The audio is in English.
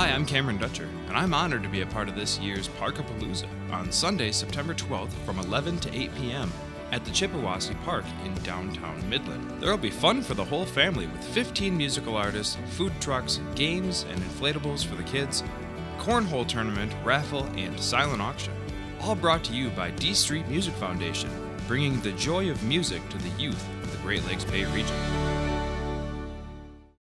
Hi, I'm Cameron Dutcher, and I'm honored to be a part of this year's Parkapalooza on Sunday, September 12th from 11 to 8 p.m. at the Chippewassee Park in downtown Midland. There will be fun for the whole family with 15 musical artists, food trucks, games, and inflatables for the kids, cornhole tournament, raffle, and silent auction. All brought to you by D Street Music Foundation, bringing the joy of music to the youth of the Great Lakes Bay region.